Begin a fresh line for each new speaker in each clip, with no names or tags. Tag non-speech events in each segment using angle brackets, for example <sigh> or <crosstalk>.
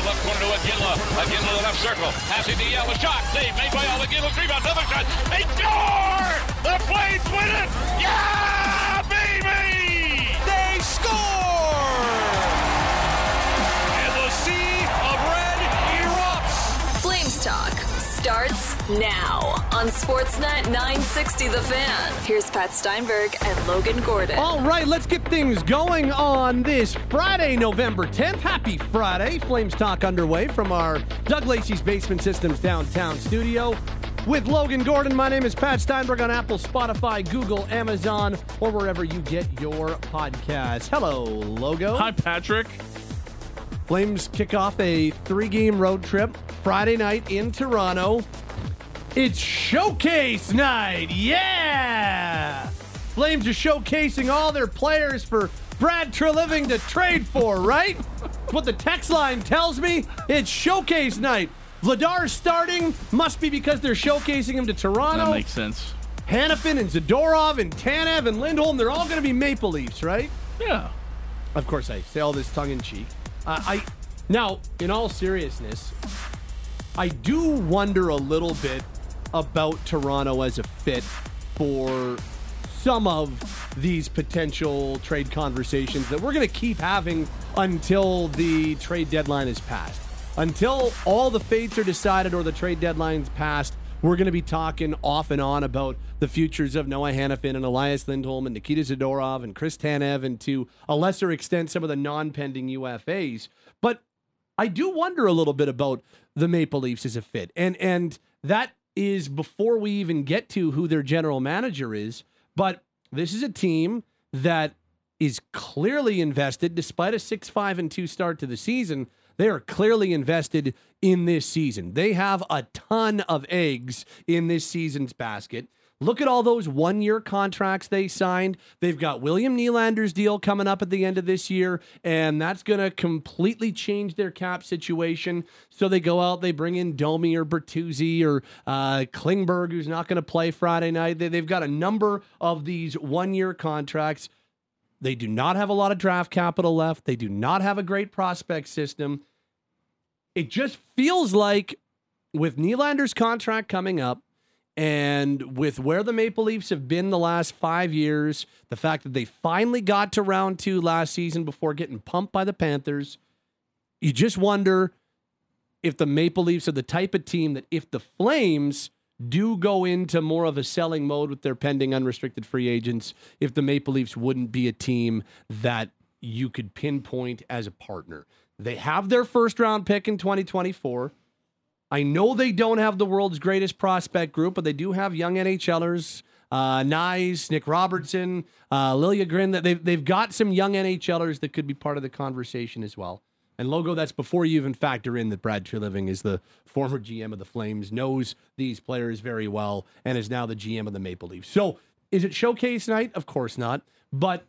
the left corner to Iginla. Iginla to the left circle. Passing to Yell. A shot. Save made by Yell. Iginla. Rebound. Another shot. They score! The Flames win it! Yeah, baby!
They score! And the sea of red erupts.
Flames Talk starts now on Sportsnet 960 The Fan. Here's Pat Steinberg and Logan Gordon.
All right, let's get things going on this Friday, November 10th. Happy Friday. Flames Talk underway from our Doug Lacey's Basement Systems downtown studio. With Logan Gordon, my name is Pat Steinberg on Apple, Spotify, Google, Amazon, or wherever you get your podcasts. Hello, Logo.
Hi, Patrick.
Flames kick off a three game road trip Friday night in Toronto. It's showcase night. Yeah! Flames are showcasing all their players for Brad Treliving to trade for, right? what the text line tells me. It's showcase night. Vladar starting must be because they're showcasing him to Toronto.
That makes sense.
Hanifin and Zadorov and Tanev and Lindholm, they're all going to be Maple Leafs, right?
Yeah.
Of course, I say all this tongue in cheek. Uh, I now, in all seriousness, I do wonder a little bit about Toronto as a fit for some of these potential trade conversations that we're going to keep having until the trade deadline is passed. Until all the fates are decided or the trade deadline's passed, we're going to be talking off and on about the futures of Noah Hanifin and Elias Lindholm and Nikita Zadorov and Chris Tanev and to a lesser extent some of the non-pending UFAs. I do wonder a little bit about the Maple Leafs as a fit. And and that is before we even get to who their general manager is, but this is a team that is clearly invested despite a 6-5 and 2 start to the season. They are clearly invested in this season. They have a ton of eggs in this season's basket. Look at all those one year contracts they signed. They've got William Nylander's deal coming up at the end of this year, and that's going to completely change their cap situation. So they go out, they bring in Domi or Bertuzzi or uh, Klingberg, who's not going to play Friday night. They, they've got a number of these one year contracts. They do not have a lot of draft capital left. They do not have a great prospect system. It just feels like with Nylander's contract coming up, and with where the Maple Leafs have been the last five years, the fact that they finally got to round two last season before getting pumped by the Panthers, you just wonder if the Maple Leafs are the type of team that if the Flames do go into more of a selling mode with their pending unrestricted free agents, if the Maple Leafs wouldn't be a team that you could pinpoint as a partner. They have their first round pick in 2024. I know they don't have the world's greatest prospect group, but they do have young NHLers. Uh, Knies, Nick Robertson, uh, Grin. That they've they've got some young NHLers that could be part of the conversation as well. And logo, that's before you even factor in that Brad Treliving is the former GM of the Flames, knows these players very well, and is now the GM of the Maple Leafs. So, is it showcase night? Of course not. But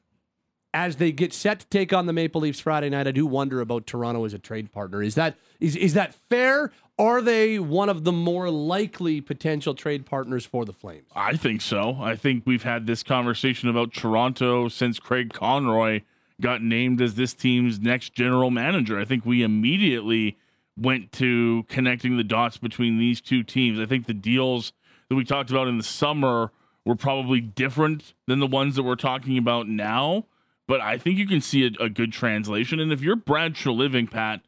as they get set to take on the Maple Leafs Friday night, I do wonder about Toronto as a trade partner. Is that is is that fair? Are they one of the more likely potential trade partners for the Flames?
I think so. I think we've had this conversation about Toronto since Craig Conroy got named as this team's next general manager. I think we immediately went to connecting the dots between these two teams. I think the deals that we talked about in the summer were probably different than the ones that we're talking about now, but I think you can see a, a good translation. And if you're Brad Treliving, Pat,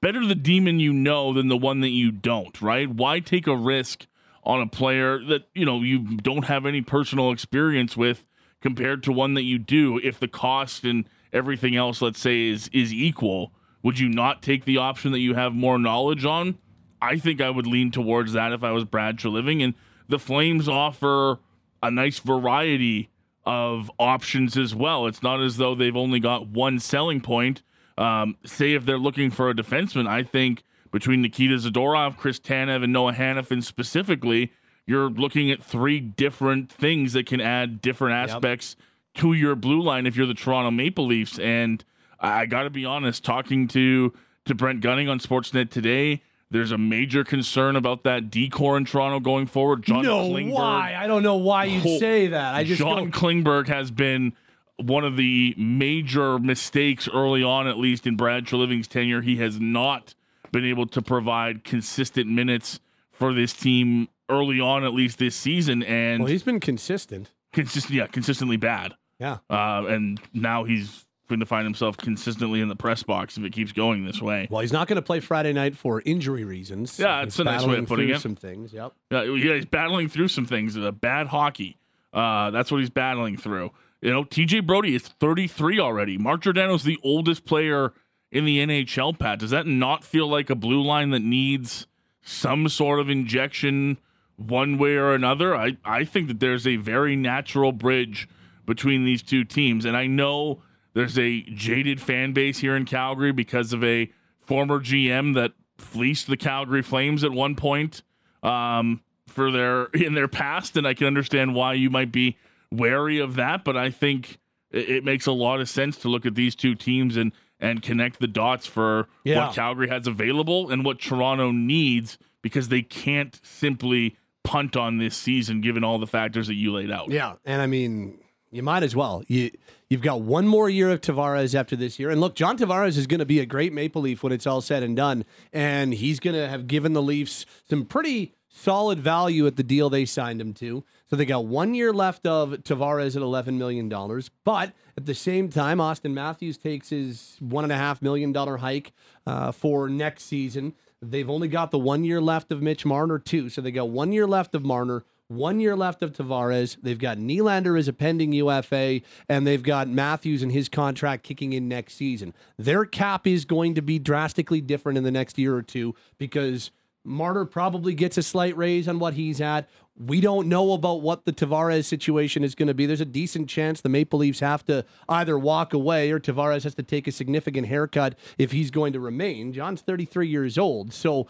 better the demon you know than the one that you don't, right? Why take a risk on a player that, you know, you don't have any personal experience with compared to one that you do if the cost and everything else let's say is is equal? Would you not take the option that you have more knowledge on? I think I would lean towards that if I was Brad Treliving and the Flames offer a nice variety of options as well. It's not as though they've only got one selling point um, say if they're looking for a defenseman, I think between Nikita Zadorov, Chris Tanev, and Noah Hanifin specifically, you're looking at three different things that can add different aspects yep. to your blue line if you're the Toronto Maple Leafs. And I got to be honest, talking to to Brent Gunning on Sportsnet today, there's a major concern about that D corps in Toronto going forward.
John no, Klingberg, why? I don't know why you say that. I just
John. Klingberg has been one of the major mistakes early on, at least in Brad Treliving's tenure. He has not been able to provide consistent minutes for this team early on, at least this season, and
Well, he's been consistent.
consist- yeah, consistently bad.
Yeah.
Uh, and now he's going to find himself consistently in the press box if it keeps going this way.
Well, he's not going to play Friday night for injury reasons.
Yeah, it's a nice way of putting
through
it.
Some things. Yep.
Yeah, he's battling through some things. Uh, bad hockey. Uh, that's what he's battling through. You know, TJ Brodie is 33 already. Mark Giordano's the oldest player in the NHL, Pat. Does that not feel like a blue line that needs some sort of injection one way or another? I, I think that there's a very natural bridge between these two teams. And I know there's a jaded fan base here in Calgary because of a former GM that fleeced the Calgary Flames at one point um, for their <laughs> in their past, and I can understand why you might be wary of that. But I think it, it makes a lot of sense to look at these two teams and and connect the dots for
Yeah.
what Calgary has available and what Toronto needs because they can't simply punt on this season given all the factors that you laid out.
Yeah, and I mean, you might as well. You you've got one more year of Tavares after this year, and look, John Tavares is going to be a great Maple Leaf when it's all said and done, and he's going to have given the Leafs some pretty solid value at the deal they signed him to. So they got one year left of Tavares at eleven million dollars, but at the same time, Auston Matthews takes his one and a half million dollar hike uh, for next season. They've only got the one year left of Mitch Marner too, so they got one year left of Marner. One year left of Tavares. They've got Nylander as a pending UFA, and they've got Matthews and his contract kicking in next season. Their cap is going to be drastically different in the next year or two because Marner probably gets a slight raise on what he's at. We don't know about what the Tavares situation is going to be. There's a decent chance the Maple Leafs have to either walk away or Tavares has to take a significant haircut if he's going to remain. John's 33 years old. So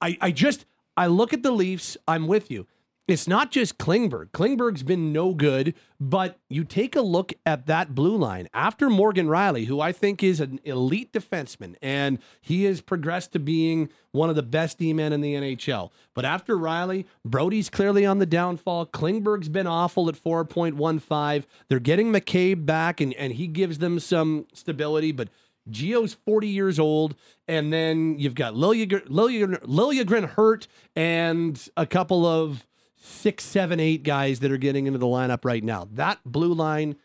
I, I just I look at the Leafs, I'm with you. It's not just Klingberg. Klingberg's been no good, but you take a look at that blue line after Morgan Rielly, who I think is an elite defenseman, and he has progressed to being one of the best D men in the NHL. But after Rielly, Brodie's clearly on the downfall. Klingberg's been awful at 4.15. They're getting McCabe back, and, and he gives them some stability, but Gio's 40 years old, and then you've got Liljegren, hurt, and a couple of six, seven, eight guys that are getting into the lineup right now. That blue line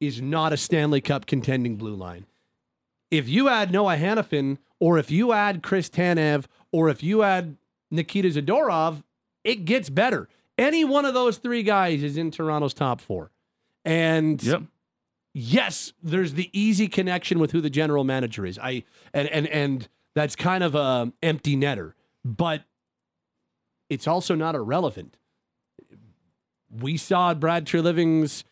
is not a Stanley Cup contending blue line. If you add Noah Hanifin, or if you add Chris Tanev, or if you add Nikita Zadorov, it gets better. Any one of those three guys is in Toronto's top four. And
Yep.
yes, there's the easy connection with who the general manager is. I and and and that's kind of a empty netter, but it's also not irrelevant. We saw Brad Treliving's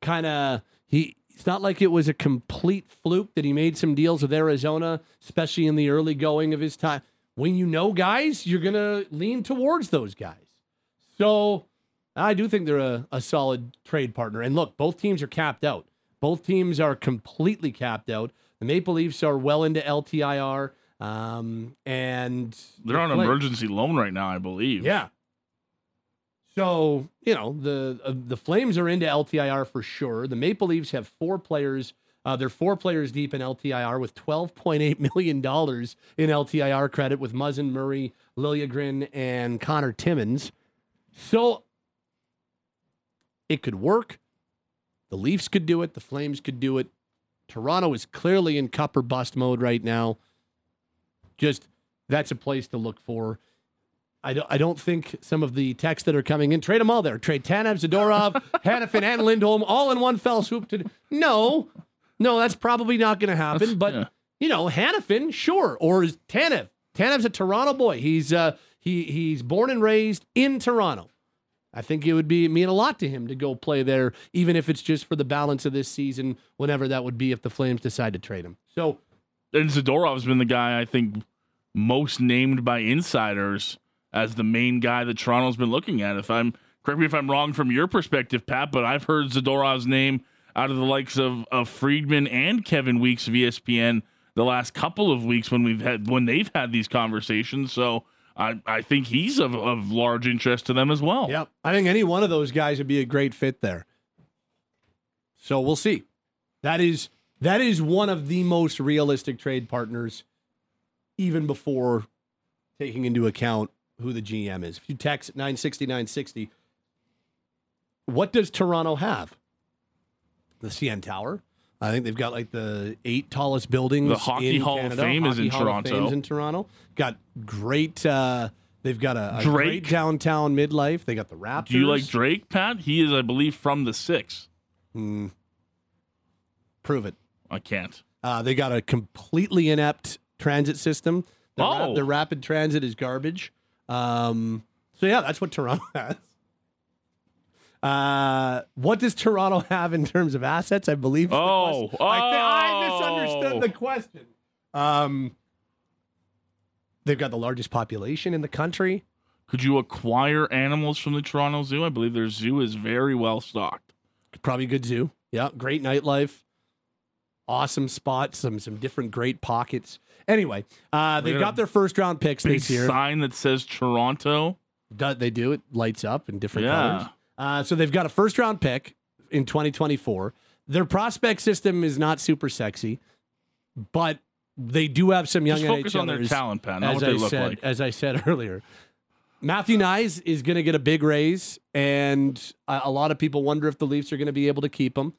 kind of he. It's not like it was a complete fluke that he made some deals with Arizona, especially in the early going of his time. When you know guys, you're gonna lean towards those guys. So I do think they're a, a solid trade partner. And look, both teams are capped out. Both teams are completely capped out. The Maple Leafs are well into LTIR. Um, and
They're on
Flames-
emergency loan right now, I believe.
Yeah. So you know the uh, the Flames are into LTIR for sure. The Maple Leafs have four players. Uh, they're four players deep in LTIR with twelve point eight million dollars in LTIR credit with Muzzin, Murray, Liljegren, and Connor Timmins. So it could work. The Leafs could do it. The Flames could do it. Toronto is clearly in cup or bust mode right now. Just that's a place to look for. I don't, I don't think some of the texts that are coming in trade them all there. Trade Tanev, Zadorov, <laughs> Hanifin, and Lindholm all in one fell swoop. To no, no, that's probably not going to happen. But
yeah.
you know, Hanifin, sure, or is Tanev. Tanev's a Toronto boy. He's uh, he he's born and raised in Toronto. I think it would be mean a lot to him to go play there, even if it's just for the balance of this season, whenever that would be if the Flames decide to trade him. So
And Zadorov's been the guy I think most named by insiders as the main guy that Toronto's been looking at. If I'm correct me if I'm wrong from your perspective, Pat, but I've heard Zadorov's name out of the likes of, of Friedman and Kevin Weekes of ESPN the last couple of weeks when we've had when they've had these conversations. So I, I think he's of, of large interest to them as well.
Yep. I think any one of those guys would be a great fit there. So we'll see. That is that is one of the most realistic trade partners. even before taking into account who the GM is. If you text at 960 960, what does Toronto have? The CN Tower. I think they've got like the eight tallest buildings.
The Hockey
in
Hall of
Canada.
Fame is in
Hall of
Toronto.
Fame's in Toronto. Got great. Uh, they've got a, a great downtown midlife. They got the Raptors.
Do you like Drake, Pat? He is, I believe, from the six.
Prove it.
I can't.
Uh, they got a completely inept transit system. The, ra-
Oh.
the rapid transit is garbage. Um, so yeah, that's what Toronto <laughs> has. Uh, what does Toronto have in terms of assets? I believe. the
Oh.
I, thi- I
oh.
misunderstood the question. Um, they've got the largest population in the country.
Could you acquire animals from the Toronto Zoo? I believe their zoo is very well stocked.
Probably a good zoo. Yeah, great nightlife. Awesome spots. Some some different great pockets. Anyway, uh, they've
got
their first round picks
Big
this year.
sign that says Toronto.
Do- They do. It lights up in different
Yeah.
colors. Uh, so they've got a first round pick in 2024. Their prospect system is not super sexy, but they do have some young
Just focus on their talent, Pat, not
as
what they
I
look
said,
like.
As I said <laughs> earlier, Matthew Knies is going to get a big raise, and a, a lot of people wonder if the Leafs are going to be able to keep him.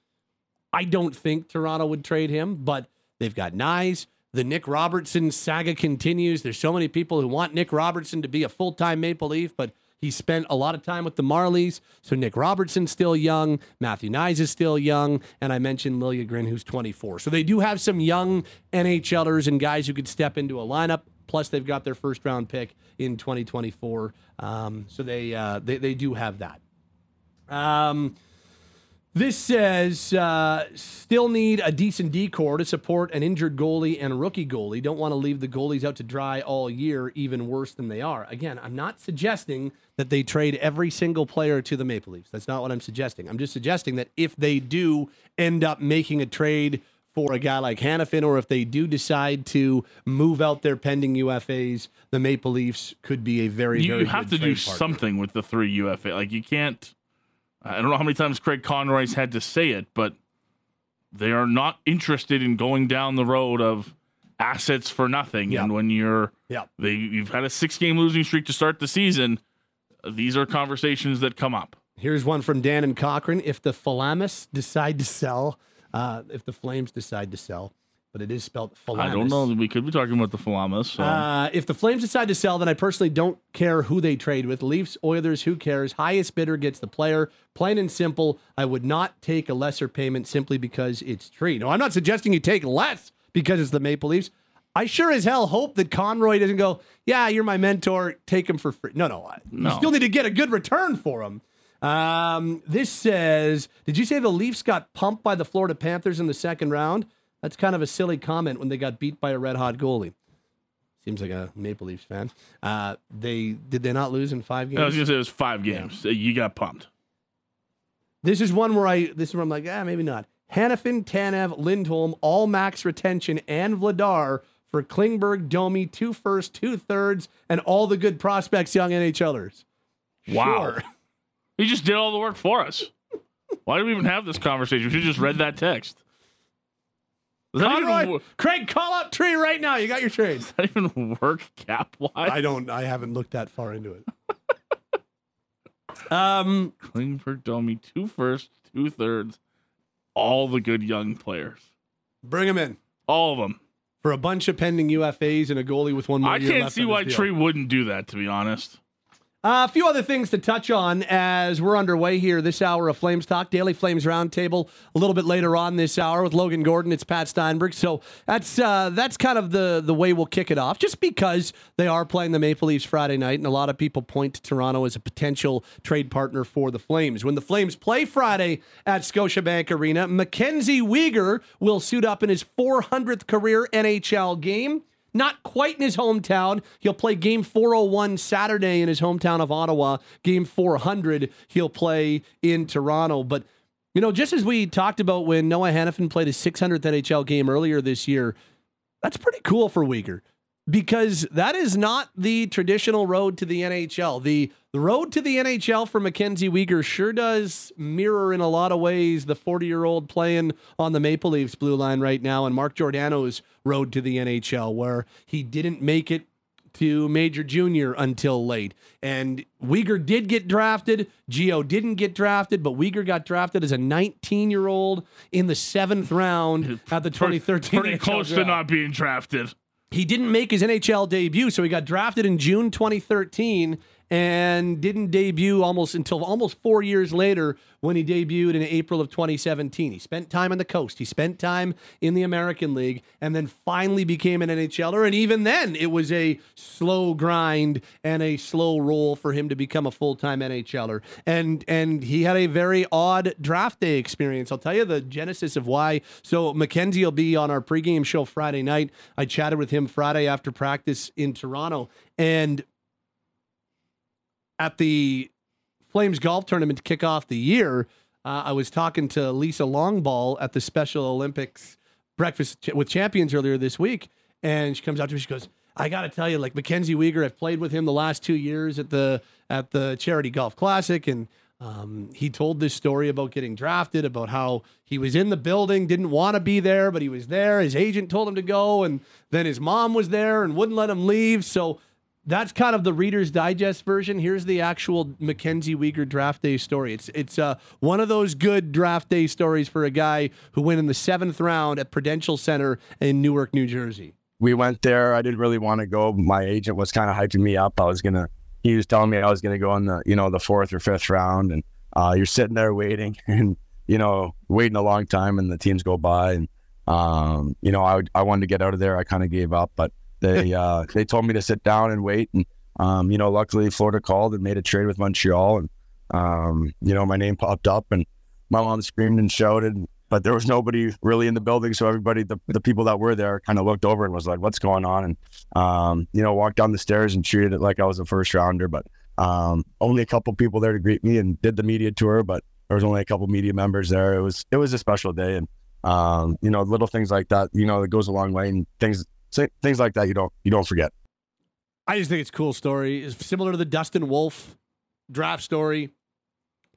I don't think Toronto would trade him, but they've got Knies. The Nick Robertson saga continues. There's so many people who want Nick Robertson to be a full time Maple Leaf, but he spent a lot of time with the Marlies. So Nick Robertson's still young. Matthew Knies is still young. And I mentioned Liljegren, who's 24. So they do have some young NHLers and guys who could step into a lineup. Plus, they've got their first round pick in 2024. Um, so they, uh, they they do have that. Um, this says uh, still need a decent D corps to support an injured goalie and rookie goalie. Don't want to leave the goalies out to dry all year, even worse than they are. Again, I'm not suggesting that they trade every single player to the Maple Leafs. That's not what I'm suggesting. I'm just suggesting that if they do end up making a trade for a guy like Hanifin, or if they do decide to move out their pending UFAs, the Maple Leafs could be a very,
You,
very
you have to do
partner.
something with the three UFA. Like you can't. I don't know how many times Craig Conroy's had to say it, but they are not interested in going down the road of assets for nothing.
Yeah.
And when you're
Yeah.
they you've had a six game losing streak to start the season, these are conversations that come up.
Here's one from Dan and Cochrane. If the Flamus decide to sell, uh, if the Flames decide to sell, but it is spelled Flamus.
I don't know. We could be talking about the Falamas. So.
Uh, if the Flames decide to sell, then I personally don't care who they trade with. Leafs, Oilers, who cares? Highest bidder gets the player. Plain and simple. I would not take a lesser payment simply because it's tree. No, I'm not suggesting you take less because it's the Maple Leafs. I sure as hell hope that Conroy doesn't go, yeah, you're my mentor, take him for free. No, no. I, You still need to get a good return for him. Um, this says, did you say the Leafs got pumped by the Florida Panthers in the second round? That's kind of a silly comment when they got beat by a red hot goalie. Seems like a Maple Leafs fan. Uh, they did they not lose in five games?
I was gonna say it was five games. Uh, You got pumped.
This is one where I this is where I'm like, ah, maybe not. Hanifin, Tanev, Lindholm, all max retention, and Vladar for Klingberg, Domi, two first, two thirds, and all the good prospects, young NHLers.
Wow.
Sure.
He just did all the work for us. Why do we even have this conversation? We should have just read that text. Does that, even,
Conroy,
wo-
Craig, call up Tree right now. You got your trade.
does that even work cap wise?
I don't. I haven't looked that far into it. <laughs> um,
Klingberg, Domi, two first, two thirds, all the good young players,
bring them in
all of them.
for a bunch of pending UFAs and a goalie with one more
I
year
can't
left
see why. Tree wouldn't do that. To be honest,
Uh, a few other things to touch on as we're underway here this hour of Flames Talk, Daily Flames Roundtable. A little bit later on this hour with Logan Gordon, it's Pat Steinberg. So that's uh, that's kind of the the way we'll kick it off, just because they are playing the Maple Leafs Friday night, and a lot of people point to Toronto as a potential trade partner for the Flames. When the Flames play Friday at Scotiabank Arena, Mackenzie Weegar will suit up in his 400th career NHL game. Not quite in his hometown. He'll play game 401 Saturday in his hometown of Ottawa. Game 400, he'll play in Toronto. But, you know, just as we talked about when Noah Hanifin played his 600th NHL game earlier this year, that's pretty cool for Weegar. Because that is not the traditional road to the NHL. The the road to the NHL for Mackenzie Weegar sure does mirror in a lot of ways the 40 year old playing on the Maple Leafs blue line right now and Mark Giordano's road to the NHL, where he didn't make it to Major Junior until late. And Weegar did get drafted. Gio didn't get drafted, but Weegar got drafted as a 19 year old in the seventh round <laughs> at the 2013.
Pretty
NHL
close to not being drafted.
He didn't make his NHL debut, so he got drafted in June 2013 and didn't debut almost until almost four years later when he debuted in April of 2017. He spent time on the coast, he spent time in the American League, and then finally became an NHLer. And even then, it was a slow grind and a slow roll for him to become a full time NHLer. And and he had a very odd draft day experience. I'll tell you the genesis of why. So Mackenzie will be on our pregame show Friday night. I chatted with him Friday after practice in Toronto, and at the Flames golf tournament to kick off the year, uh, I was talking to Lisa Longball at the Special Olympics breakfast with champions earlier this week, and she comes out to me. She goes, "I got to tell you, like Mackenzie Weegar, I've played with him the last two years at the at the Charity Golf Classic, and um, he told this story about getting drafted, about how he was in the building, didn't want to be there, but he was there. His agent told him to go, and then his mom was there and wouldn't let him leave. So." That's kind of the Reader's Digest version. Here's the actual Mackenzie Weegar draft day story. It's it's uh, one of those good draft day stories for a guy who went in the seventh round at Prudential Center in Newark, New Jersey.
we went there. I didn't really want to go. My agent was kind of hyping me up. I was gonna. He was telling me I was gonna go in the you know the fourth or fifth round, and uh, you're sitting there waiting, <laughs> and you know waiting a long time, and the teams go by, and um, you know I I wanted to get out of there. I kind of gave up, but they <laughs> uh, they told me to sit down and wait, and um, you know luckily Florida called and made a trade with Montreal, and um, you know my name popped up, and my mom screamed and shouted, but there was nobody really in the building. So everybody, the, the people that were there kind of looked over and was like, what's going on? And, um, you know, walked down the stairs and treated it like I was a first rounder, but um, only a couple people there to greet me and did the media tour, but there was only a couple media members there. It was, it was a special day. And, um, you know, little things like that, you know, it goes a long way and things, things like that, you don't, you don't forget.
I just think it's a cool story. It's similar to the Dustin Wolf draft story,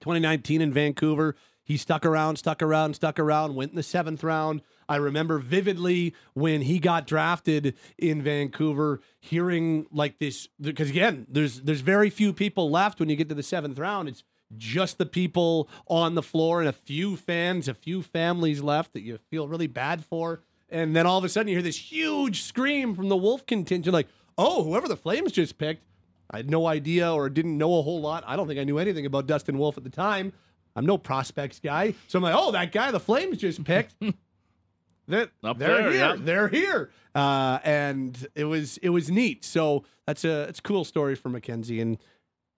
2019 in Vancouver. He stuck around, stuck around, stuck around, went in the seventh round. I remember vividly when he got drafted in Vancouver, hearing like this because again, there's there's very few people left when you get to the seventh round. It's just the people on the floor and a few fans, a few families left that you feel really bad for. And then all of a sudden you hear this huge scream from the Wolf contingent, like, oh, whoever the Flames just picked. I had no idea or didn't know a whole lot. I don't think I knew anything about Dustin Wolf at the time. I'm no prospects guy. So I'm like, oh, that guy the Flames just picked. <laughs> that
Up
they're
there,
here.
yeah.
They're here. Uh, and it was it was neat. So that's a it's a cool story for Mackenzie. And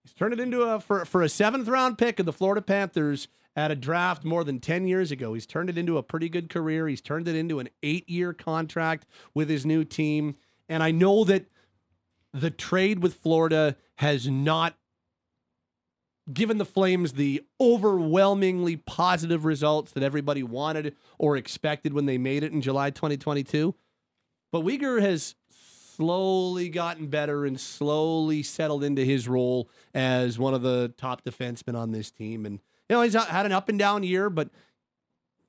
he's turned it into a for for a seventh round pick of the Florida Panthers at a draft more than 10 years ago. He's turned it into a pretty good career. He's turned it into an eight year contract with his new team. And I know that the trade with Florida has not given the Flames the overwhelmingly positive results that everybody wanted or expected when they made it in July 2022. But Weegar has slowly gotten better and slowly settled into his role as one of the top defensemen on this team. And you know, he's had an up and down year, but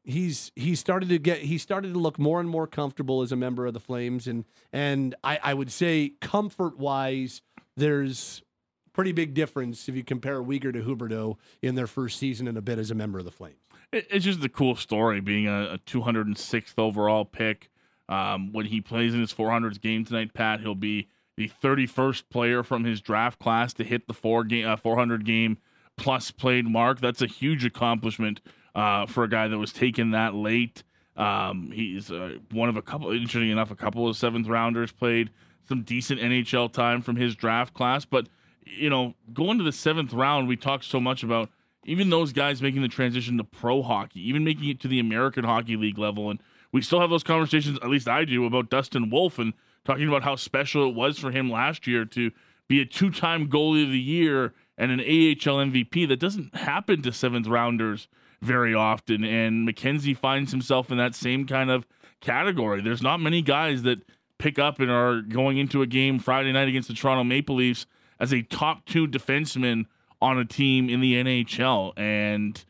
he's he started to get he started to look more and more comfortable as a member of the Flames. And and I, I would say comfort wise, there's pretty big difference if you compare Weegar to Huberdeau in their first season and a bit as a member of the Flames.
It's just a cool story being a 206th overall pick. Um, when he plays in his 400th game tonight, Pat, he'll be the 31st player from his draft class to hit the four game, uh, 400 game plus played mark. That's a huge accomplishment uh, for a guy that was taken that late. Um, he's uh, one of a couple, interesting enough, a couple of seventh rounders played some decent NHL time from his draft class. But, you know, going to the seventh round, we talked so much about even those guys making the transition to pro hockey, even making it to the American Hockey League level. And we still have those conversations, at least I do, about Dustin Wolf and talking about how special it was for him last year to be a two time goalie of the year and an AHL MVP. That doesn't happen to seventh rounders very often. And McKenzie finds himself in that same kind of category. There's not many guys that pick up and are going into a game Friday night against the Toronto Maple Leafs as a top two defenseman on a team in the NHL, and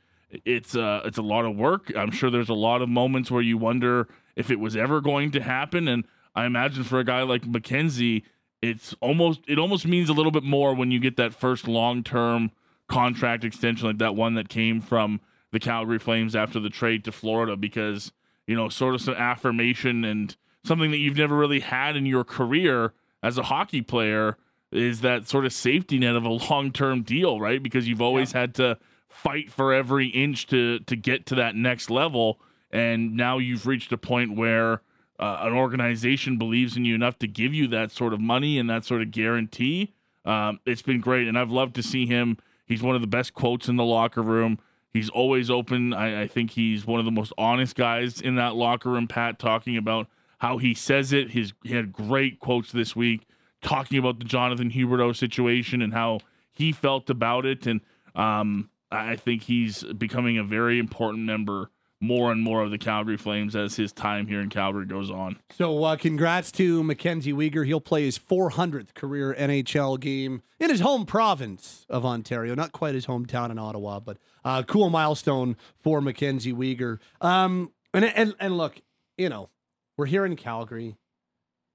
it's uh, it's a lot of work. I'm sure there's a lot of moments where you wonder if it was ever going to happen, and I imagine for a guy like McKenzie, it's almost it almost means a little bit more when you get that first long term contract extension like that one that came from the Calgary Flames after the trade to Florida because you know sort of some affirmation and something that you've never really had in your career as a hockey player is that sort of safety net of a <laughs> long term deal, right? Because you've always yeah. had to fight for every inch to to get to that next level, and now you've reached a point where uh, an organization believes in you enough to give you that sort of money and that sort of guarantee. Um, it's been great, and I've loved to see him. He's one of the best quotes in the locker room. He's always open. I, I think he's one of the most honest guys in that locker room. Pat talking about how he says it. His he had great quotes this week talking about the Jonathan Huberdeau situation and how he felt about it. And um, I think he's becoming a very important member more and more of the Calgary Flames as his time here in Calgary goes on.
So, uh, congrats to Mackenzie Weegar. He'll play his 400th career NHL game in his home province of Ontario. Not quite his hometown in Ottawa, but uh, cool milestone for Mackenzie Weegar. Um, and, and and look, you know, we're here in Calgary.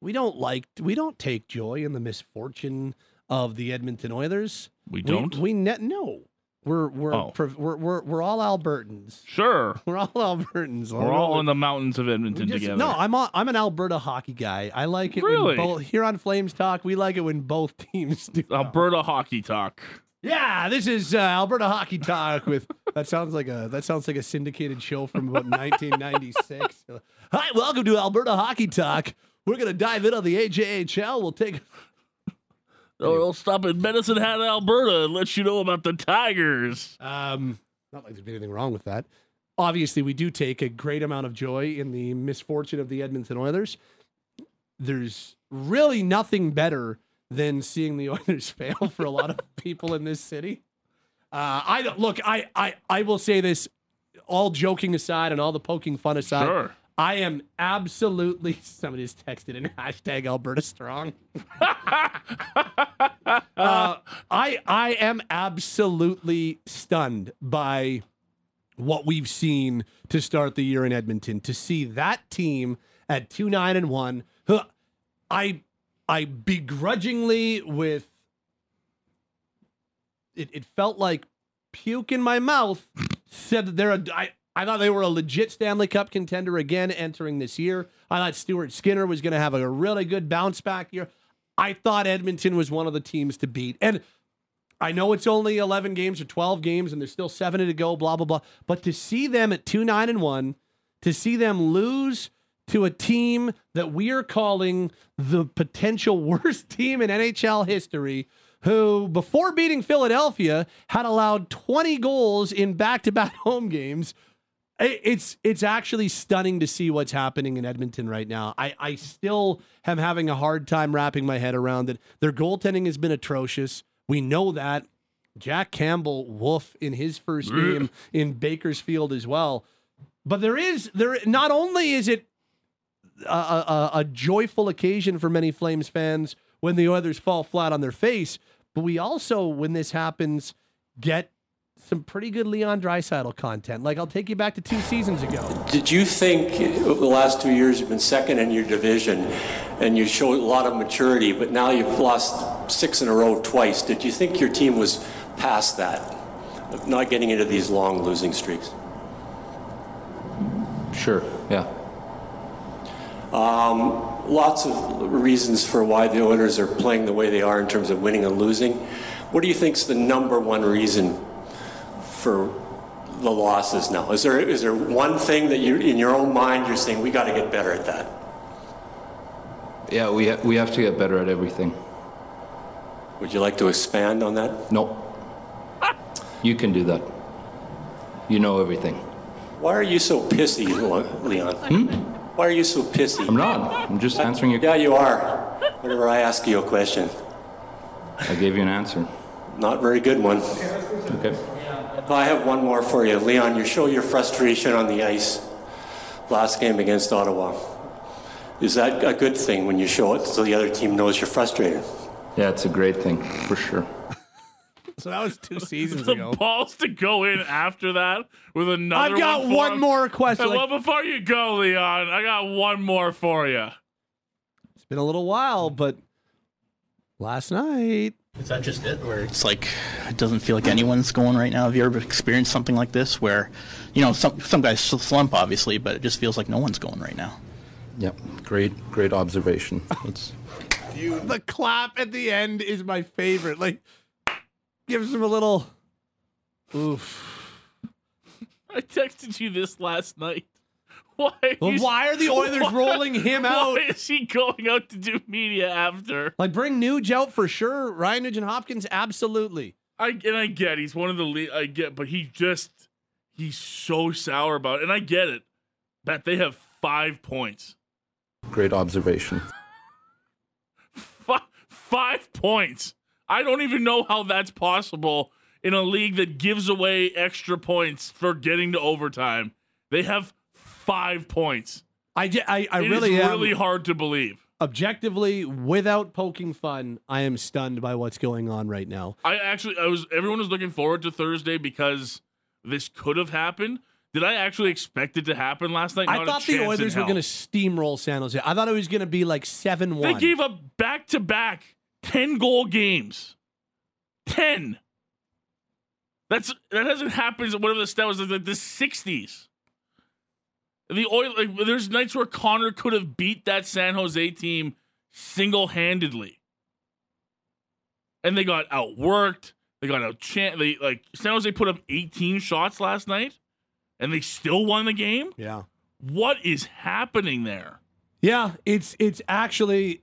We don't like we don't take joy in the misfortune of the Edmonton Oilers.
We don't.
We, we ne- no. We're we're, oh. we're we're we're all Albertans.
Sure, <laughs>
we're all Albertans.
We're all in the mountains of Edmonton just, together.
No, I'm a, I'm an Alberta hockey guy. I like it
really?
when both here on Flames Talk. We like it when both <laughs> teams do.
Alberta hockey talk.
Yeah, this is uh, Alberta hockey talk with <laughs> that sounds like a that sounds like a syndicated show from about 1996. Hi, welcome to Alberta hockey talk. We're gonna dive in on the AJHL. We'll take
Oh, we'll stop in Medicine Hat, Alberta, and let you know about the Tigers.
Um, not like there'd be anything wrong with that. Obviously, we do take a great amount of joy in the misfortune of the Edmonton Oilers. There's really nothing better than seeing the <laughs> Oilers fail for a lot of people in this city. Uh, I don't look. I, I I will say this, all joking aside and all the poking fun aside.
Sure.
I am absolutely. <laughs> Somebody's texted in hashtag Alberta Strong. <laughs> uh, I I am absolutely stunned by what we've seen to start the year in Edmonton. To see that team at two nine and one, I I begrudgingly with it, it felt like puke in my mouth said that they're a I, I thought they were a legit Stanley Cup contender again entering this year. I thought Stuart Skinner was going to have a really good bounce back year. I thought Edmonton was one of the teams to beat. And I know it's only 11 games or 12 games and there's still 70 to go, blah, blah, blah. But to see them at 2 9 and 1, to see them lose to a team that we are calling the potential <laughs> worst team in NHL history, who before beating Philadelphia had allowed 20 goals in back to back home games it's it's actually stunning to see what's happening in Edmonton right now. I, I still am having a hard time wrapping my head around it. Their goaltending has been atrocious. We know that. Jack Campbell, woof, in his first game in Bakersfield as well. But there is there not only is it a, a, a joyful occasion for many Flames fans when the Oilers fall flat on their face, but we also, when this happens, get some pretty good Leon Draisaitl content. Like I'll take you back to two seasons ago.
Did you think over the last two years you've been second in your division and you showed a lot of maturity, but now you've lost six in a row twice. Did you think your team was past that, not getting into these long losing streaks?
Sure. Yeah.
Um, lots of reasons for why the Oilers are playing the way they are in terms of winning and losing. What do you think is the number one reason for the losses now? Is there is there one thing that you in your own mind you're saying we got to get better at that?
Yeah, we ha- we have to get better at everything.
Would you like to expand on that?
No. You can do that. You know everything.
Why are you so pissy, Leon?
Hmm?
Why are you so pissy?
I'm not. I'm just answering your.
Yeah, you are. Whenever I ask you a question.
I gave you an answer.
Not very good one.
Okay.
I have one more for you. Leon, you show your frustration on the ice last game against Ottawa. Is that a good thing when you show it so the other team knows you're frustrated?
Yeah, it's a great thing for sure.
So that was two <laughs> seasons
the
ago.
balls to go in after that with another.
I've got
one, for
one
him.
more question. Like,
well, before you go, Leon, I got one more for you.
it's been a little while, but last night
Is that just it? Where it's like it doesn't feel like anyone's going right now. Have you ever experienced something like this where, you know, some some guys slump obviously, but it just feels like no one's going right now.
Yep, great, great observation. It's
the clap at the end is my favorite. Like gives him a little oof. <laughs>
I texted you this last night. <laughs> Why?
Well,
he's-
why are the <laughs> Oilers
why-
rolling him out?
Why is he going out to do media after?
Like bring Nuge out for sure. Ryan Nugent Hopkins, absolutely.
I and I get he's one of the le- I get, but he just he's so sour about it, and I get it. That they have five points,
great observation. <laughs>
Fi five points. I don't even know how that's possible in a league that gives away extra points for getting to overtime. They have five points.
I, I, I
It is
really am.
really hard to believe.
objectively, without poking fun, I am stunned by what's going on right now.
I actually, I was. Everyone was looking forward to Thursday because this could have happened. Did I actually expect it to happen last night?
I
Not a
thought the Oilers were going to steamroll San Jose. I thought it was going to be like 7 1.
They gave up back to back 10 goal games. 10. That's that hasn't happened whatever the stat was like the 60s. The oil like, there's nights where Connor could have beat that San Jose team single-handedly. And they got outworked. They got out they like San Jose put up 18 shots last night and they still won the game.
Yeah.
What is happening there?
Yeah, it's it's actually,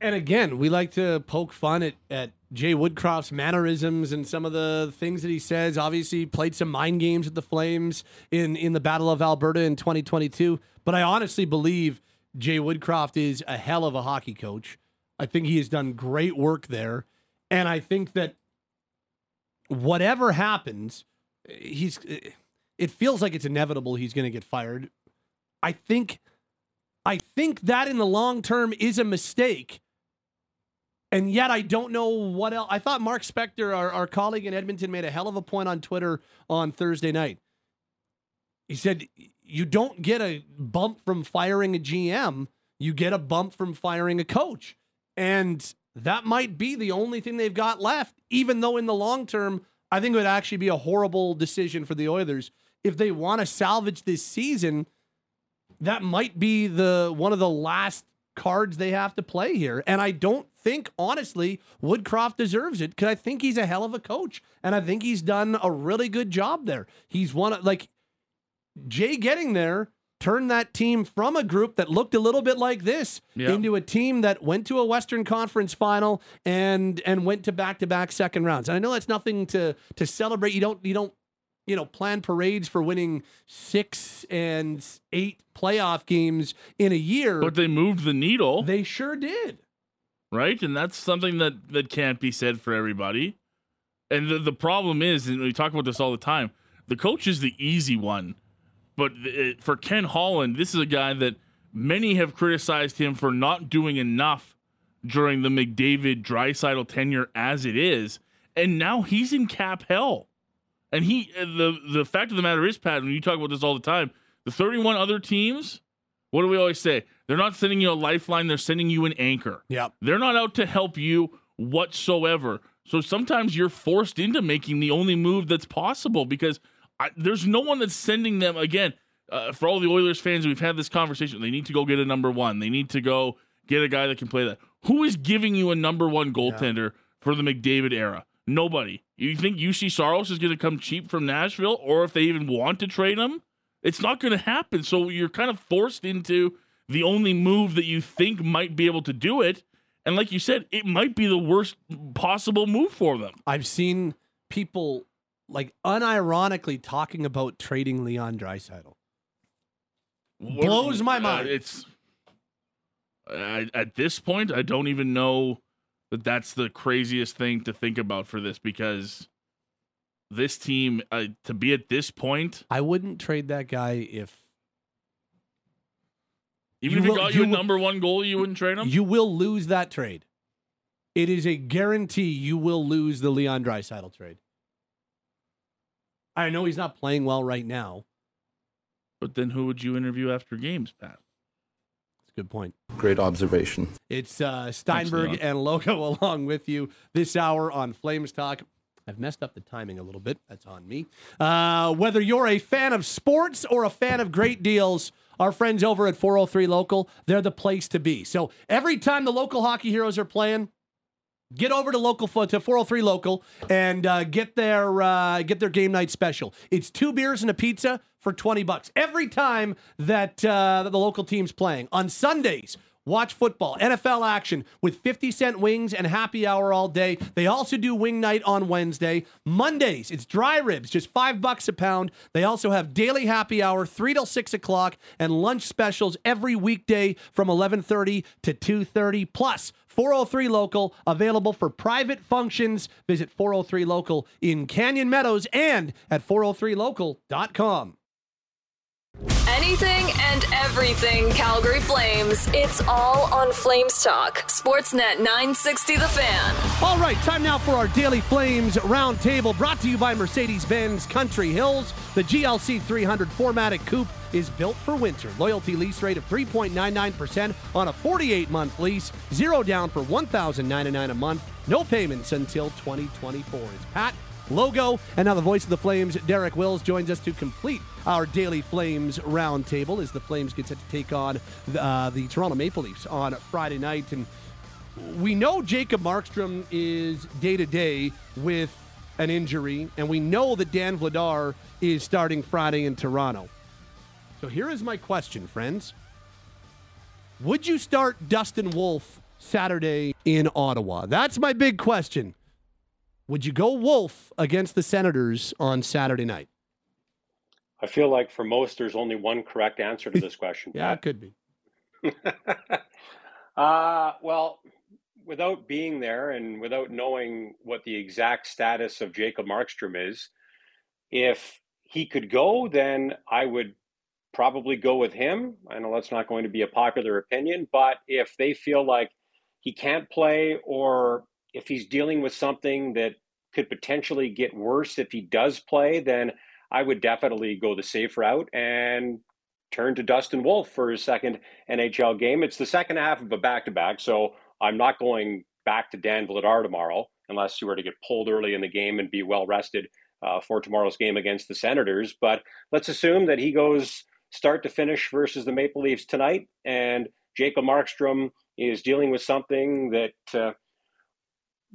and again, we like to poke fun at at Jay Woodcroft's mannerisms and some of the things that he says. Obviously, played some mind games with the Flames in in the Battle of Alberta in 2022. But I honestly believe Jay Woodcroft is a hell of a hockey coach. I think he has done great work there, and I think that whatever happens, he's. It feels like it's inevitable he's going to get fired. I think I think that in the long term is a mistake. And yet I don't know what else. I thought Mark Spector, our, our colleague in Edmonton, made a hell of a point on Twitter on Thursday night. He said, You don't get a bump from firing a GM, you get a bump from firing a coach. And that might be the only thing they've got left, even though in the long term, I think it would actually be a horrible decision for the Oilers. If they want to salvage this season, that might be the one of the last cards they have to play here. And I don't think, honestly, Woodcroft deserves it because I think he's a hell of a coach. And I think he's done a really good job there. He's one of, like, Jay getting there turned that team from a group that looked a little bit like this
Yeah.
into a team that went to a Western Conference final and and went to back-to-back second rounds. And I know that's nothing to to celebrate. You don't you don't you know plan parades for winning 6 and 8 playoff games in a year.
But they moved the needle.
they sure did.
Right? And that's something that that can't be said for everybody. And the the problem is, and we talk about this all the time, the coach is the easy one, but it, for Ken Holland, this is a guy that many have criticized him for not doing enough during the McDavid Draisaitl tenure as it is, and now he's in cap hell. And he uh, the the fact of the matter is, Pat, when you talk about this all the time, the 31 other teams, what do we always say? They're not sending you a lifeline, they're sending you an anchor.
Yep.
They're not out to help you whatsoever. So sometimes you're forced into making the only move that's possible because I, there's no one that's sending them again. Uh, for all the Oilers fans, we've had this conversation. They need to go get a number one. They need to go get a guy that can play that. Who is giving you a number one goaltender for the McDavid era? Nobody. You think Juuse Saros is going to come cheap from Nashville, or if they even want to trade him? It's not going to happen. So you're kind of forced into the only move that you think might be able to do it. And like you said, it might be the worst possible move for them.
I've seen people like unironically talking about trading Leon Draisaitl. Blows my
Uh,
mind.
it's I, at this point, I don't even know that that's the craziest thing to think about for this because this team uh, to be at this point,
I wouldn't trade that guy if
Even if
will-
he got you, a number one goal, you wouldn't trade him.
You will lose that trade. It is a guarantee you will lose the Leon Draisaitl trade. I know he's not playing well right now.
but then who would you interview after games, Pat?
That's a good point.
Great observation.
It's uh, Steinberg
Leon.
and Logo <laughs> along with you this hour on Flames Talk. I've messed up the timing a little bit. That's on me. Uh, whether you're a fan of sports or a fan of great deals, our friends over at 403 Local, they're the place to be. So every time the local hockey heroes are playing, get over to local to 403 local and uh, get their uh, get their game night special. It's two beers and a pizza for 20 bucks every time that, uh, that the local team's playing. On Sundays, watch football, NFL action with 50 cent wings and happy hour all day. They also do wing night on Wednesday. Mondays, it's dry ribs, just five bucks a pound. They also have daily happy hour, three till six o'clock, and lunch specials every weekday from 11:30 to 2:30. Plus, 403 Local, available for private functions. Visit 403 Local in Canyon Meadows and at 403local.com.
Anything and everything Calgary Flames. It's all on Flames Talk. Sportsnet 960 The Fan.
All right, time now for our Daily Flames Roundtable, brought to you by Mercedes Benz Country Hills. The GLC 300 4MATIC Coupe is built for winter. Loyalty lease rate of 3.99% on a 48 month lease, zero down for $1,099 a month, no payments until 2024. It's Pat. Logan, and now the voice of the Flames, Derek Wills, joins us to complete our daily Flames roundtable as the Flames get set to take on uh, the Toronto Maple Leafs on Friday night. And we know Jacob Markstrom is day to day with an injury, and we know that Dan Vladar is starting Friday in Toronto. So here is my question, friends. Would you start Dustin Wolf Saturday in Ottawa? That's my big question. Would you go Wolf against the Senators on Saturday night?
I feel like for most, there's only one correct answer to this question. <laughs>
Yeah, it could be. <laughs>
Uh, well, without being there and without knowing what the exact status of Jacob Markstrom is, if he could go, then I would probably go with him. I know that's not going to be a popular opinion, but if they feel like he can't play or if he's dealing with something that could potentially get worse if he does play, then I would definitely go the safe route and turn to Dustin Wolf for his second NHL game. It's the second half of a back to back, so I'm not going back to Dan Vladar tomorrow unless you were to get pulled early in the game and be well rested uh, for tomorrow's game against the Senators. But let's assume that he goes start to finish versus the Maple Leafs tonight, and Jacob Markstrom is dealing with something that. Uh,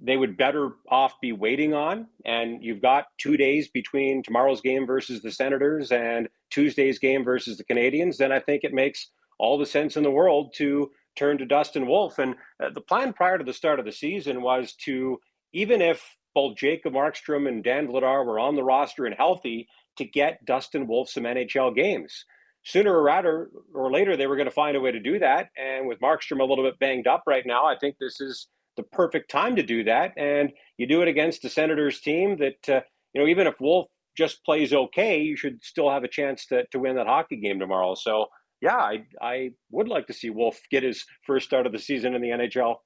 they would better off be waiting on. And you've got two days between tomorrow's game versus the Senators and Tuesday's game versus the Canadiens. Then I think it makes all the sense in the world to turn to Dustin Wolf. And uh, the plan prior to the start of the season was to, even if both Jacob Markstrom and Dan Vladar were on the roster and healthy, to get Dustin Wolf some NHL games. Sooner or rather or later, they were going to find a way to do that. And with Markstrom a little bit banged up right now, I think this is the perfect time to do that. And you do it against the Senators team that, uh, you know, even if Wolf just plays okay, you should still have a chance to, to win that hockey game tomorrow. So, yeah, I, I would like to see Wolf get his first start of the season in the NHL.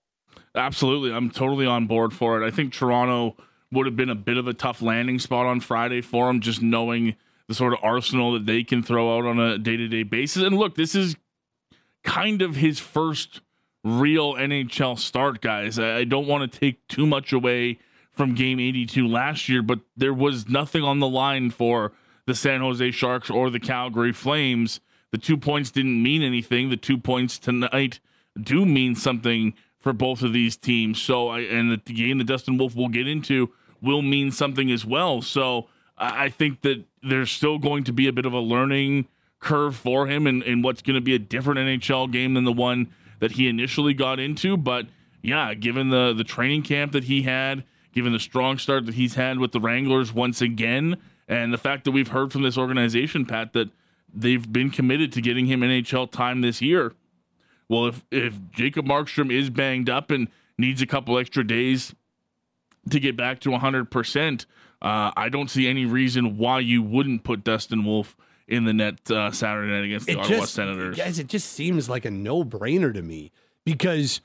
Absolutely. I'm totally on board for it. I think Toronto would have been a bit of a tough landing spot on Friday for him, just knowing the sort of arsenal that they can throw out on a day to day basis. And look, this is kind of his first real NHL start, guys. I don't want to take too much away from game 82 last year, but there was nothing on the line for the San Jose Sharks or the Calgary Flames. The two points didn't mean anything. The two points tonight do mean something for both of these teams. So, I, and the game that Dustin Wolf will get into will mean something as well. So, I think that there's still going to be a bit of a learning curve for him and, and what's going to be a different NHL game than the one that he initially got into. But yeah, given the the training camp that he had, given the strong start that he's had with the Wranglers once again, and the fact that we've heard from this organization, Pat, that they've been committed to getting him NHL time this year. Well, if if Jacob Markstrom is banged up and needs a couple extra days to get back to 100%, uh, I don't see any reason why you wouldn't put Dustin Wolf in the net uh, Saturday night against the
It
Ottawa
just-
Senators.
Guys, it just seems like a no brainer to me because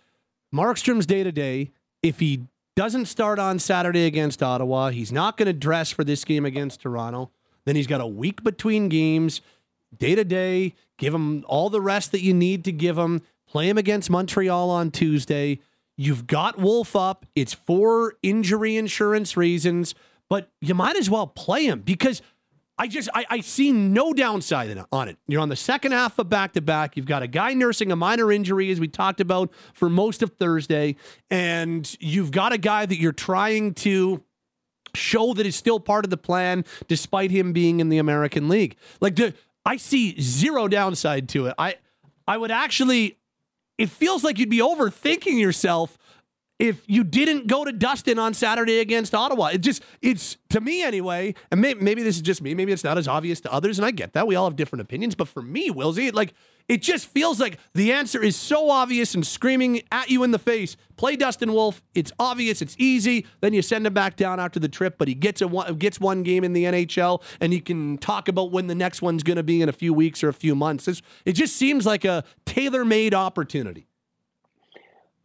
Markstrom's day to day, if he doesn't start on Saturday against Ottawa, he's not going to dress for this game against Toronto. Then he's got a week between games, day to day. Give him all the rest that you need to give him. Play him against Montreal on Tuesday. You've got Wolf up. It's for injury insurance reasons, but you might as well play him because I just I, I see no downside on it. You're on the second half of back to back. You've got a guy nursing a minor injury, as we talked about for most of Thursday, and you've got a guy that you're trying to show that is still part of the plan, despite him being in the American League. Like the I see zero downside to it. I I would actually it feels like you'd be overthinking yourself if you didn't go to Dustin on Saturday against Ottawa. It just, it's to me anyway, and may, maybe this is just me, maybe it's not as obvious to others, and I get that. We all have different opinions, but for me, Wilsey, like, it just feels like the answer is so obvious and screaming at you in the face. Play Dustin Wolf. It's obvious. It's easy. Then you send him back down after the trip, but he gets a one, gets one game in the NHL, and you can talk about when the next one's going to be in a few weeks or a few months. It's, it just seems like a tailor-made opportunity.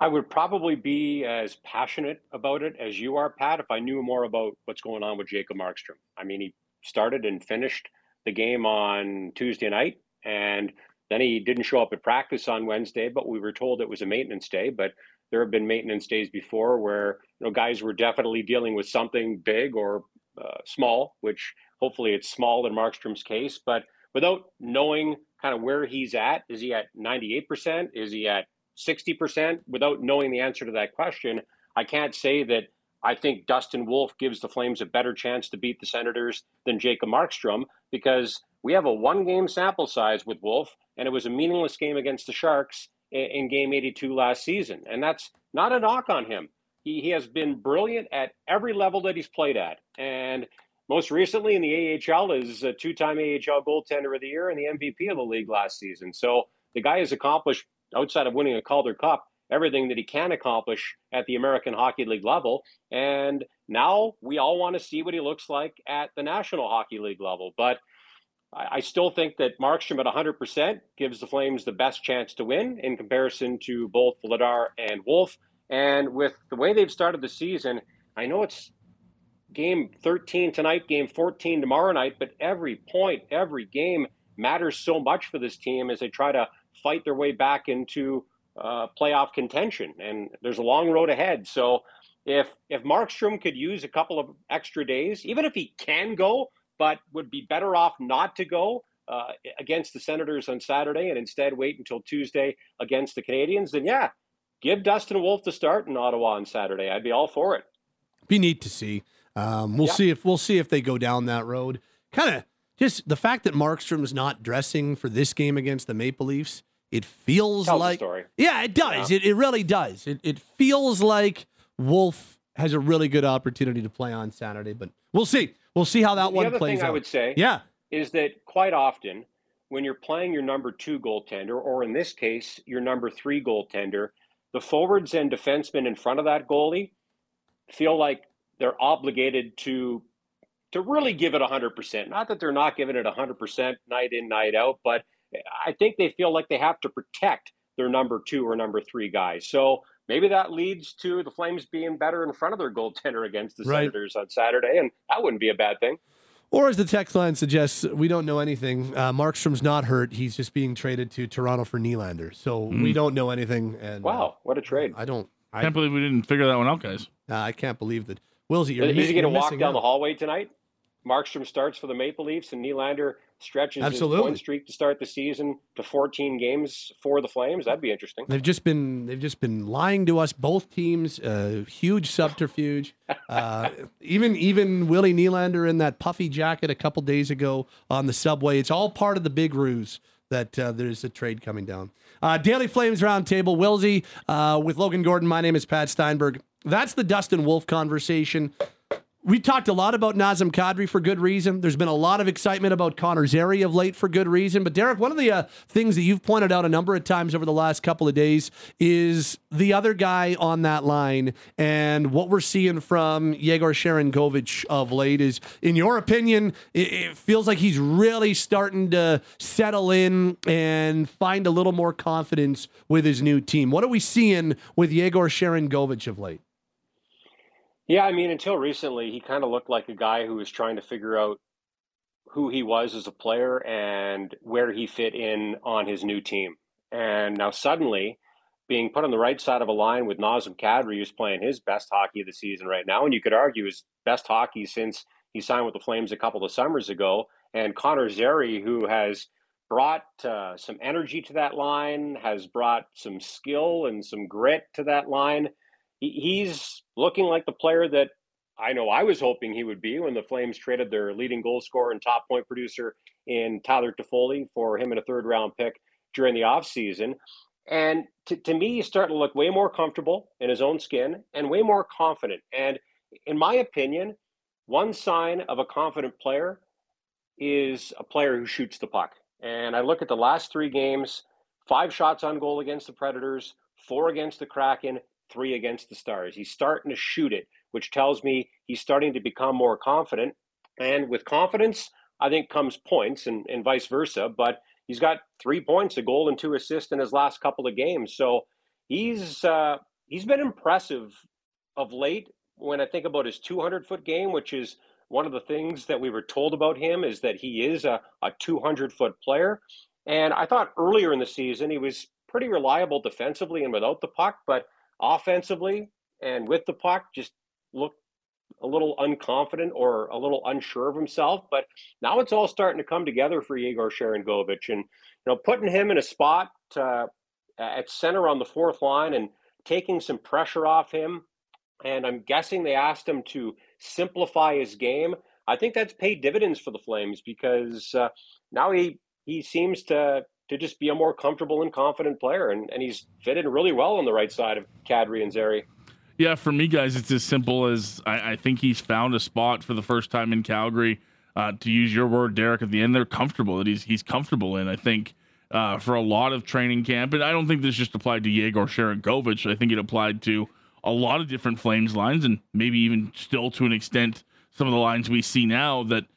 I would probably be as passionate about it as you are, Pat, if I knew more about what's going on with Jacob Markstrom. I mean, he started and finished the game on Tuesday night, and then he didn't show up at practice on Wednesday, but we were told it was a maintenance day. But there have been maintenance days before where you know guys were definitely dealing with something big or uh, small, which hopefully it's small in Markstrom's case. But without knowing kind of where he's at, is he at 98%? Is he at 60% without knowing the answer to that question, I can't say that I think Dustin Wolf gives the Flames a better chance to beat the Senators than Jacob Markstrom because we have a one game sample size with Wolf, and it was a meaningless game against the Sharks in, in game 82 last season. And that's not a knock on him. He, he has been brilliant at every level that he's played at. And most recently in the AHL is a two time AHL goaltender of the year and the MVP of the league last season. So the guy has accomplished outside of winning a Calder Cup, everything that he can accomplish at the American Hockey League level. And now we all want to see what he looks like at the National Hockey League level. But I, still think that Markstrom at 100% gives the Flames the best chance to win in comparison to both Vladar and Wolf. And with the way they've started the season, I know it's game 13 tonight, game 14 tomorrow night, but every point, every game matters so much for this team as they try to fight their way back into uh, playoff contention. And there's a long road ahead. So if if Markstrom could use a couple of extra days, even if he can go, but would be better off not to go uh, against the Senators on Saturday and instead wait until Tuesday against the Canadiens, then yeah, give Dustin Wolf the start in Ottawa on Saturday. I'd be all for it.
Be neat to see. Um, we'll
Yeah.
see if we'll see if they go down that road. Kind of just the fact that Markstrom's not dressing for this game against the Maple Leafs. It feels
Tells the
like
story.
yeah, it does.
Yeah.
It, it really does. It, it feels like Wolf has a really good opportunity to play on Saturday, but we'll see. We'll see how that
the
one
other
plays
thing I would say
yeah,
is that quite often when you're playing your number two goaltender, or in this case, your number three goaltender, the forwards and defensemen in front of that goalie feel like they're obligated to to really give it 100%. Not that they're not giving it 100% night in, night out, but I think they feel like they have to protect their number two or number three guys. So maybe that leads to the Flames being better in front of their goaltender against the
Right.
Senators on Saturday, and that wouldn't be a bad thing.
Or as the text line suggests, we don't know anything. Uh, Markstrom's not hurt. He's just being traded to Toronto for Nylander. So we don't know anything. And uh,
Wow, what a trade!
I don't. I
Can't believe we didn't figure that one out, guys.
uh, I can't believe that. Willsy, you're
Is
mi-
he going to walk down
out.
the hallway tonight? Markstrom starts for the Maple Leafs, and Nylander stretches
Absolutely.
his point streak to start the season to 14 games for the Flames. That'd be interesting.
They've just been they've just been lying to us, both teams. Uh, huge subterfuge. <laughs> Uh, even even Willie Nylander in that puffy jacket a couple days ago on the subway. It's all part of the big ruse that uh, there's a trade coming down. Uh, Daily Flames Roundtable, Wilsey uh, with Logan Gordon. My name is Pat Steinberg. That's the Dustin Wolf conversation. We talked a lot about Nazem Kadri for good reason. There's been a lot of excitement about Connor Zary of late for good reason. But Derek, one of the uh, things that you've pointed out a number of times over the last couple of days is the other guy on that line, and what we're seeing from Yegor Sharangovich of late is, in your opinion, it, it feels like he's really starting to settle in and find a little more confidence with his new team. What are we seeing with Yegor Sharangovich of late?
Yeah, I mean, until recently, he kind of looked like a guy who was trying to figure out who he was as a player and where he fit in on his new team. And now suddenly, being put on the right side of a line with Nazem Kadri, who's playing his best hockey of the season right now, and you could argue his best hockey since he signed with the Flames a couple of summers ago, and Connor Zary, who has brought uh, some energy to that line, has brought some skill and some grit to that line he's looking like the player that I know I was hoping he would be when the Flames traded their leading goal scorer and top point producer in Tyler Toffoli for him in a third round pick during the offseason. And to, to me, he's starting to look way more comfortable in his own skin and way more confident. And in my opinion, one sign of a confident player is a player who shoots the puck. And I look at the last three games five shots on goal against the Predators, four against the Kraken, three against the Stars. He's starting to shoot it, which tells me he's starting to become more confident. And with confidence, I think comes points and, and vice versa. But he's got three points, a goal, and two assists in his last couple of games. So he's uh, he's been impressive of late. When I think about his 200 foot game, which is one of the things that we were told about him, is that he is a, a 200 foot player. And I thought earlier in the season he was pretty reliable defensively and without the puck, but offensively and with the puck just looked a little unconfident or a little unsure of himself. But now it's all starting to come together for Yegor Sharangovich. And, you know, putting him in a spot uh, at center on the fourth line and taking some pressure off him. And I'm guessing they asked him to simplify his game. I think that's paid dividends for the Flames because uh, now he he seems to to just be a more comfortable and confident player. And, and he's fitted really well on the right side of Kadri and Zary.
Yeah, for me, guys, it's as simple as I, I think he's found a spot for the first time in Calgary. Uh, to use your word, Derek, at the end, they're comfortable that he's he's comfortable in. I think uh, for a lot of training camp, and I don't think this just applied to Yegor Sharangovich. I think it applied to a lot of different Flames lines, and maybe even still to an extent some of the lines we see now that –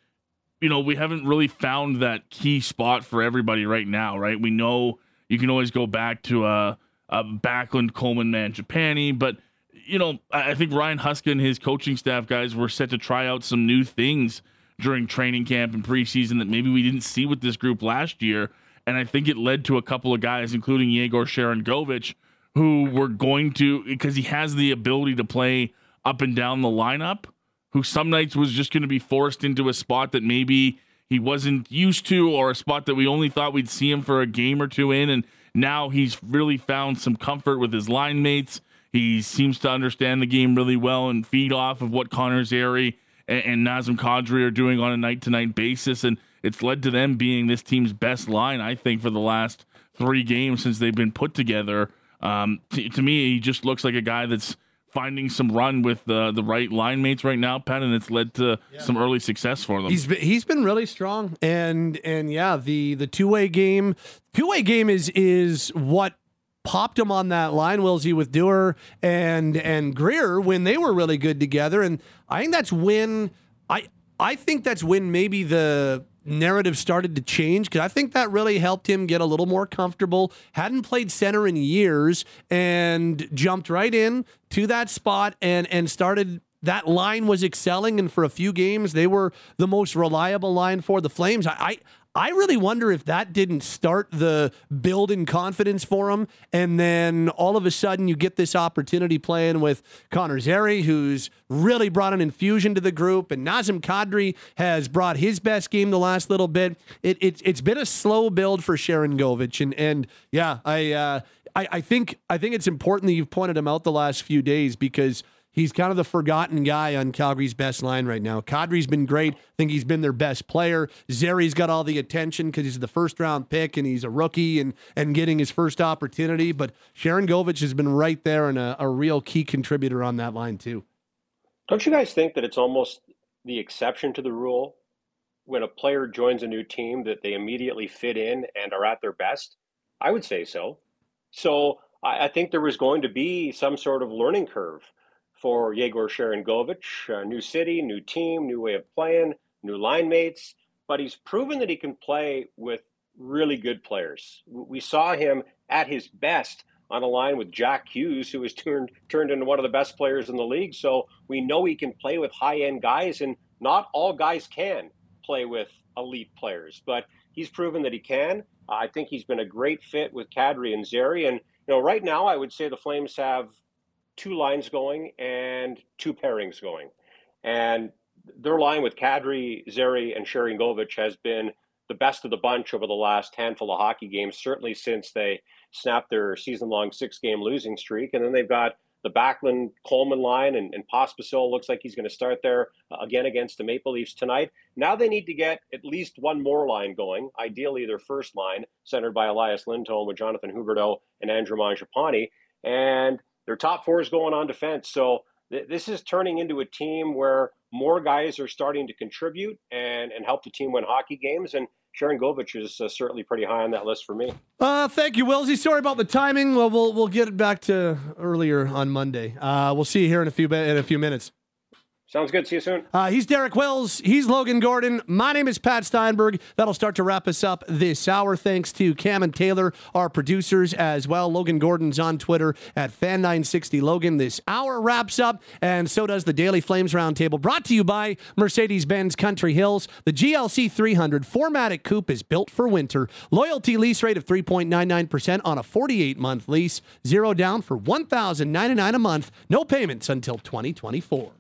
you know, we haven't really found that key spot for everybody right now, right? We know you can always go back to a, a Backlund, Coleman, Mangiapane, but you know, I think Ryan Huska and his coaching staff guys were set to try out some new things during training camp and preseason that maybe we didn't see with this group last year. And I think it led to a couple of guys, including Yegor Sharangovich, who were going to, because he has the ability to play up and down the lineup who some nights was just going to be forced into a spot that maybe he wasn't used to or a spot that we only thought we'd see him for a game or two in. And now he's really found some comfort with his line mates. He seems to understand the game really well and feed off of what Connor Zary and, and Nazem Kadri are doing on a night to night basis. And it's led to them being this team's best line, I think, for the last three games since they've been put together. Um, to, to me, he just looks like a guy that's finding some run with the the right line mates right now, Pat, and it's led to yeah. some early success for them.
He's been, he's been really strong, and and yeah, the the two way game, two way game is is what popped him on that line, Wilsey, with Duehr and and Greer when they were really good together, and I think that's when I I think that's when maybe the narrative started to change because I think that really helped him get a little more comfortable. Hadn't played center in years and jumped right in to that spot and and started that line was excelling and for a few games they were the most reliable line for the Flames. I, I I really wonder if that didn't start the build in confidence for him. And then all of a sudden, you get this opportunity playing with Connor Zary, who's really brought an infusion to the group. And Nazem Kadri has brought his best game the last little bit. It, it, it's been a slow build for Sharangovich. And, and yeah, I, uh, I, I, think, I think it's important that you've pointed him out the last few days because – he's kind of the forgotten guy on Calgary's best line right now. Kadri's been great. I think he's been their best player. Zary's got all the attention because he's the first round pick and he's a rookie and and getting his first opportunity. But Sharangovich has been right there and a, a real key contributor on that line too.
Don't you guys think that it's almost the exception to the rule when a player joins a new team that they immediately fit in and are at their best? I would say so. So I, I think there was going to be some sort of learning curve for Yegor Sharangovich, new city, new team, new way of playing, new line mates. But he's proven that he can play with really good players. We saw him at his best on a line with Jack Hughes, who has <laughs> turned turned into one of the best players in the league. So we know he can play with high end guys, and not all guys can play with elite players, but he's proven that he can. I think he's been a great fit with Kadri and Zary, and you know, right now I would say the Flames have two lines going and two pairings going, and their line with Kadri, Zary, and Sharangovich has been the best of the bunch over the last handful of hockey games, certainly since they snapped their season long six game losing streak. And then they've got the Backlund Coleman line, and, and Pospisil looks like he's going to start there uh, again against the Maple Leafs tonight. Now they need to get at least one more line going, ideally their first line, centered by Elias Lindholm with Jonathan Huberdeau and Andrew Mangiapane. And their top four is going on defense. So th- this is turning into a team where more guys are starting to contribute and, and help the team win hockey games. And Sharangovich is uh, certainly pretty high on that list for me.
Uh, thank you, Wilsey. Sorry about the timing. Well, we'll we'll get it back to earlier on Monday. Uh, we'll see you here in a few in a few minutes.
Sounds good. See you soon.
Uh, he's Derek Wills. He's Logan Gordon. My name is Pat Steinberg. That'll start to wrap us up this hour. Thanks to Cam and Taylor, our producers, as well. Logan Gordon's on Twitter at Fan960Logan. This hour wraps up, and so does the Daily Flames Roundtable, brought to you by Mercedes Benz Country Hills. The GLC 300 4MATIC Coupe is built for winter. Loyalty lease rate of 3.99% on a 48 month lease. Zero down for 1,099 a month. No payments until 2024.